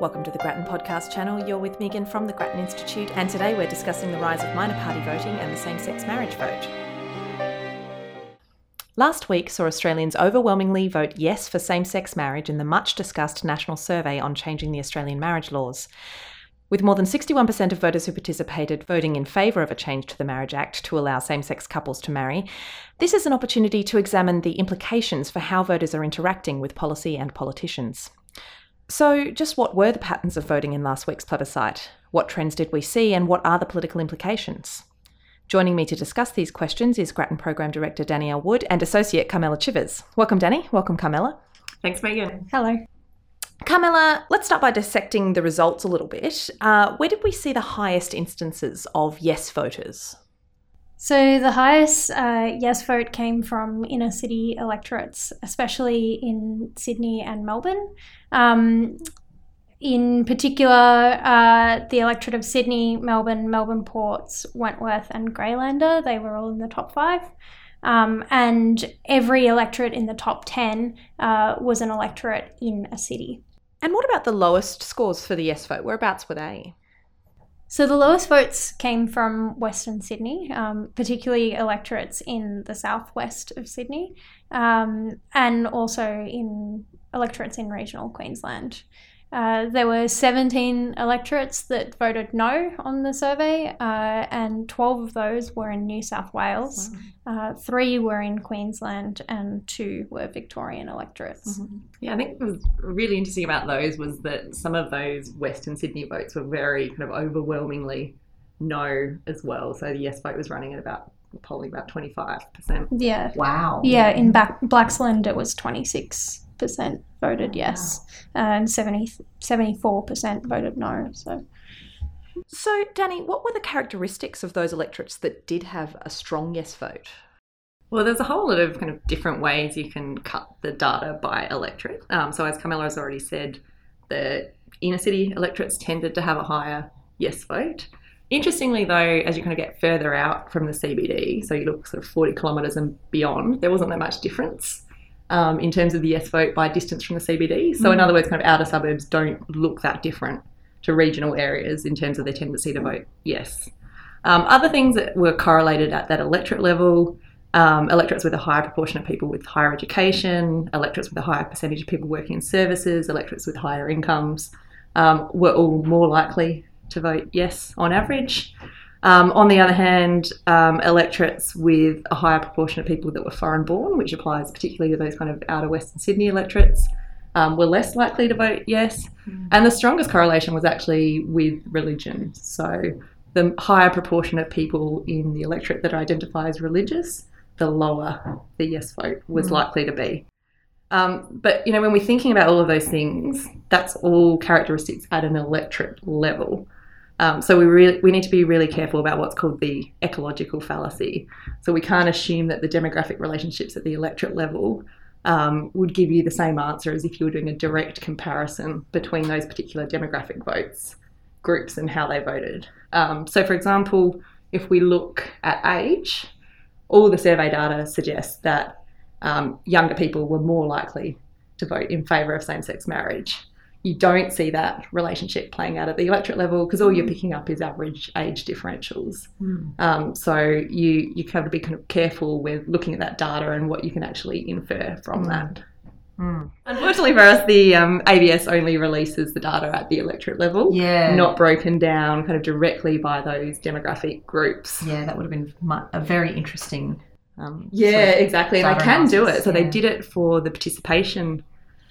Welcome to the Grattan Podcast channel. You're with Megan from the Grattan Institute, and today we're discussing the rise of minor party voting and the same sex marriage vote. Last week saw Australians overwhelmingly vote yes for same sex marriage in the much discussed national survey on changing the Australian marriage laws. With more than 61% of voters who participated voting in favour of a change to the Marriage Act to allow same sex couples to marry, this is an opportunity to examine the implications for how voters are interacting with policy and politicians. So, just what were the patterns of voting in last week's plebiscite? What trends did we see, and what are the political implications? Joining me to discuss these questions is Grattan Program Director Danielle Wood and Associate Carmela Chivers. Welcome, Danny. Welcome, Carmela. Thanks, Megan. Hello. Carmela, let's start by dissecting the results a little bit. Uh, where did we see the highest instances of yes voters? So, the highest uh, yes vote came from inner city electorates, especially in Sydney and Melbourne. Um, in particular, uh, the electorate of Sydney, Melbourne, Melbourne Ports, Wentworth, and Grayndler, they were all in the top five. Um, and every electorate in the top 10 uh, was an electorate in a city. And what about the lowest scores for the yes vote? Whereabouts were they? So the lowest votes came from Western Sydney, um, particularly electorates in the southwest of Sydney, um, and also in electorates in regional Queensland. Uh, there were 17 electorates that voted no on the survey, uh, and 12 of those were in New South Wales. Wow. Uh, three were in Queensland, and two were Victorian electorates. Mm-hmm. Yeah, I think what was really interesting about those was that some of those Western Sydney votes were very kind of overwhelmingly no as well. So the yes vote was running at about polling about 25%. Yeah. Wow. Yeah, in back, Blaxland it was 26 percent voted yes, and 70, 74 percent voted no. So. So, Danny, what were the characteristics of those electorates that did have a strong yes vote? Well, there's a whole lot of kind of different ways you can cut the data by electorate. Um, so, as Carmela has already said, the inner city electorates tended to have a higher yes vote. Interestingly, though, as you kind of get further out from the CBD, so you look sort of 40 kilometres and beyond, there wasn't that much difference um, in terms of the yes vote by distance from the CBD. So, mm. in other words, kind of outer suburbs don't look that different to regional areas in terms of their tendency to vote yes. Um, other things that were correlated at that electorate level um, electorates with a higher proportion of people with higher education, electorates with a higher percentage of people working in services, electorates with higher incomes um, were all more likely to vote yes on average. Um, on the other hand, um, electorates with a higher proportion of people that were foreign born, which applies particularly to those kind of outer Western Sydney electorates, um, were less likely to vote yes. Mm. And the strongest correlation was actually with religion. So the higher proportion of people in the electorate that identify as religious, the lower the yes vote was mm. likely to be. Um, but you know, when we're thinking about all of those things, that's all characteristics at an electorate level. Um, so we really we need to be really careful about what's called the ecological fallacy. So we can't assume that the demographic relationships at the electorate level um, would give you the same answer as if you were doing a direct comparison between those particular demographic votes groups and how they voted. Um, so, for example, if we look at age, all the survey data suggests that um, younger people were more likely to vote in favour of same-sex marriage you don't see that relationship playing out at the electorate level because all you're mm. picking up is average age differentials. Mm. Um, so you you have to be kind of careful with looking at that data and what you can actually infer from mm. that. Mm. Unfortunately for us, the um, ABS only releases the data at the electorate level, yeah, not broken down kind of directly by those demographic groups. Yeah, that would have been a very interesting. Um, yeah, sort of exactly. And they can do it. So yeah. they did it for the participation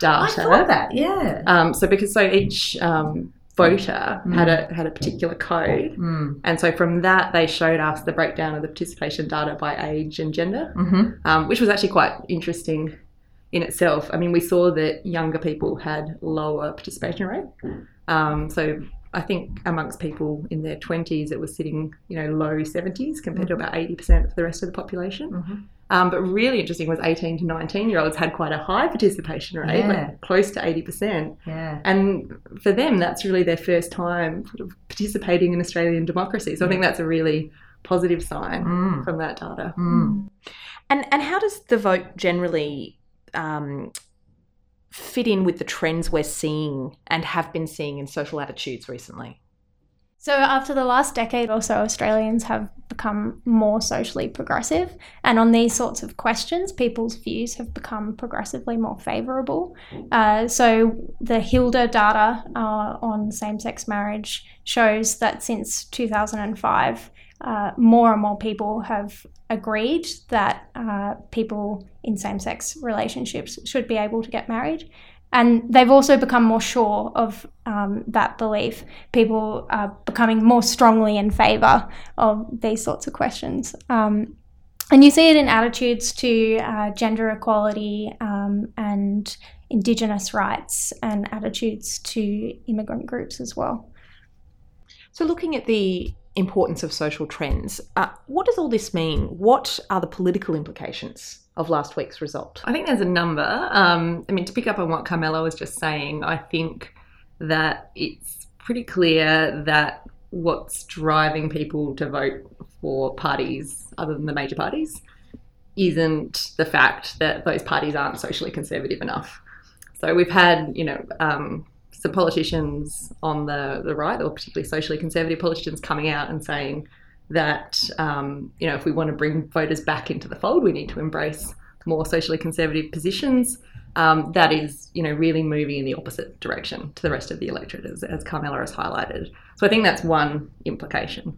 data. I thought that, yeah. Um, so because so each um, voter mm. had a had a particular code, mm. and so from that they showed us the breakdown of the participation data by age and gender, mm-hmm. um, which was actually quite interesting in itself. I mean, we saw that younger people had lower participation rate. Um, so I think amongst people in their 20s, it was sitting, you know, low 70s compared mm-hmm. to about 80% of the rest of the population. Mm-hmm. Um, but really interesting was 18 to 19 year olds had quite a high participation rate, yeah. like close to 80%. Yeah. And for them, that's really their first time participating in Australian democracy. So I think that's a really positive sign mm. from that data. Mm. And and how does the vote generally um, fit in with the trends we're seeing and have been seeing in social attitudes recently? So, after the last decade or so, Australians have become more socially progressive. And on these sorts of questions, people's views have become progressively more favourable. Uh, so, the HILDA data uh, on same sex marriage shows that since 2005, uh, more and more people have agreed that uh, people in same sex relationships should be able to get married. And they've also become more sure of um, that belief. People are becoming more strongly in favour of these sorts of questions. Um, and you see it in attitudes to uh, gender equality um, and Indigenous rights and attitudes to immigrant groups as well. So, looking at the importance of social trends, uh, what does all this mean? What are the political implications of last week's result? I think there's a number. Um, I mean, to pick up on what Carmela was just saying, I think that it's pretty clear that what's driving people to vote for parties other than the major parties isn't the fact that those parties aren't socially conservative enough. So we've had, you know, um, some politicians on the, the right, or particularly socially conservative politicians, coming out and saying that um, you know if we want to bring voters back into the fold, we need to embrace more socially conservative positions. Um, that is, you know, really moving in the opposite direction to the rest of the electorate, as, as Carmela has highlighted. So I think that's one implication.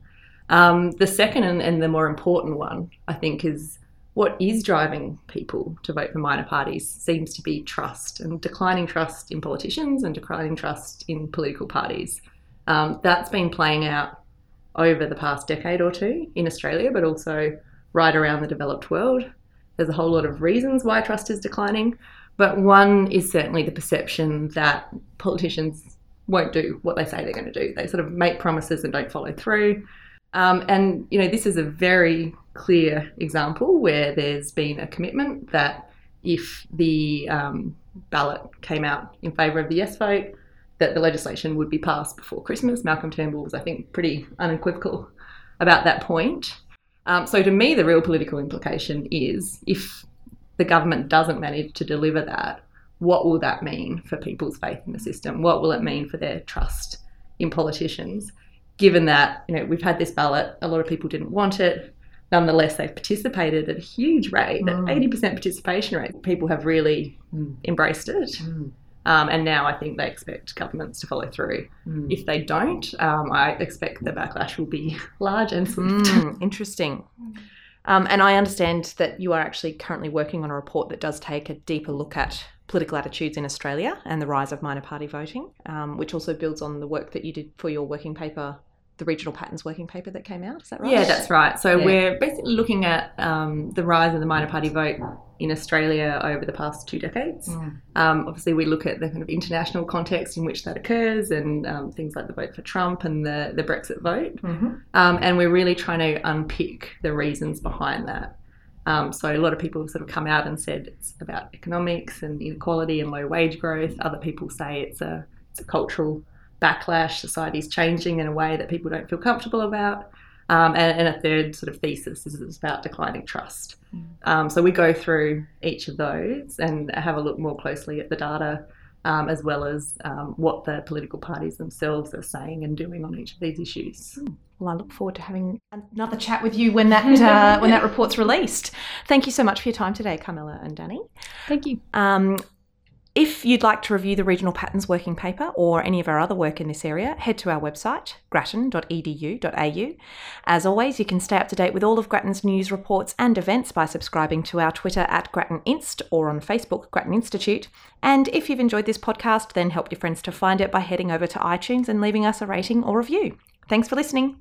Um, the second and, and the more important one, I think, is what is driving people to vote for minor parties seems to be trust and declining trust in politicians and declining trust in political parties. Um, that's been playing out over the past decade or two in Australia, but also right around the developed world. There's a whole lot of reasons why trust is declining, but one is certainly the perception that politicians won't do what they say they're going to do. They sort of make promises and don't follow through. Um, and you know, this is a very clear example where there's been a commitment that if the um, ballot came out in favour of the yes vote, that the legislation would be passed before Christmas. Malcolm Turnbull was, I think, pretty unequivocal about that point. Um, so, to me, the real political implication is if the government doesn't manage to deliver that, what will that mean for people's faith in the system? What will it mean for their trust in politicians? given that you know we've had this ballot, a lot of people didn't want it. Nonetheless, they've participated at a huge rate, mm. at eighty percent participation rate. People have really mm. embraced it. Mm. Um, and now I think they expect governments to follow through. Mm. If they don't, um, I expect the backlash will be large and swift. Mm, interesting. Um, and I understand that you are actually currently working on a report that does take a deeper look at political attitudes in Australia and the rise of minor party voting, um, which also builds on the work that you did for your working paper the regional patterns working paper that came out. Is that right? Yeah, that's right. So yeah. we're basically looking at um, the rise of the minor party vote in Australia over the past two decades. Mm. Um, obviously, we look at the kind of international context in which that occurs and um, things like the vote for Trump and the, the Brexit vote. Mm-hmm. Um, and we're really trying to unpick the reasons behind that. Um, so a lot of people have sort of come out and said it's about economics and inequality and low wage growth. Other people say it's a, it's a cultural backlash, society's changing in a way that people don't feel comfortable about. Um, and, and, a third sort of thesis is about declining trust. Mm. Um, so we go through each of those and have a look more closely at the data, um, as well as um, what the political parties themselves are saying and doing on each of these issues. Mm. Well, I look forward to having another chat with you when that uh, when that report's released. Thank you so much for your time today, Carmela and Danny. Thank you. If you'd like to review the Regional Patterns working paper or any of our other work in this area, head to our website, grattan.edu.au. As always, you can stay up to date with all of Grattan's news reports and events by subscribing to our Twitter at GrattanInst or on Facebook, Grattan Institute. And if you've enjoyed this podcast, then help your friends to find it by heading over to iTunes and leaving us a rating or review. Thanks for listening.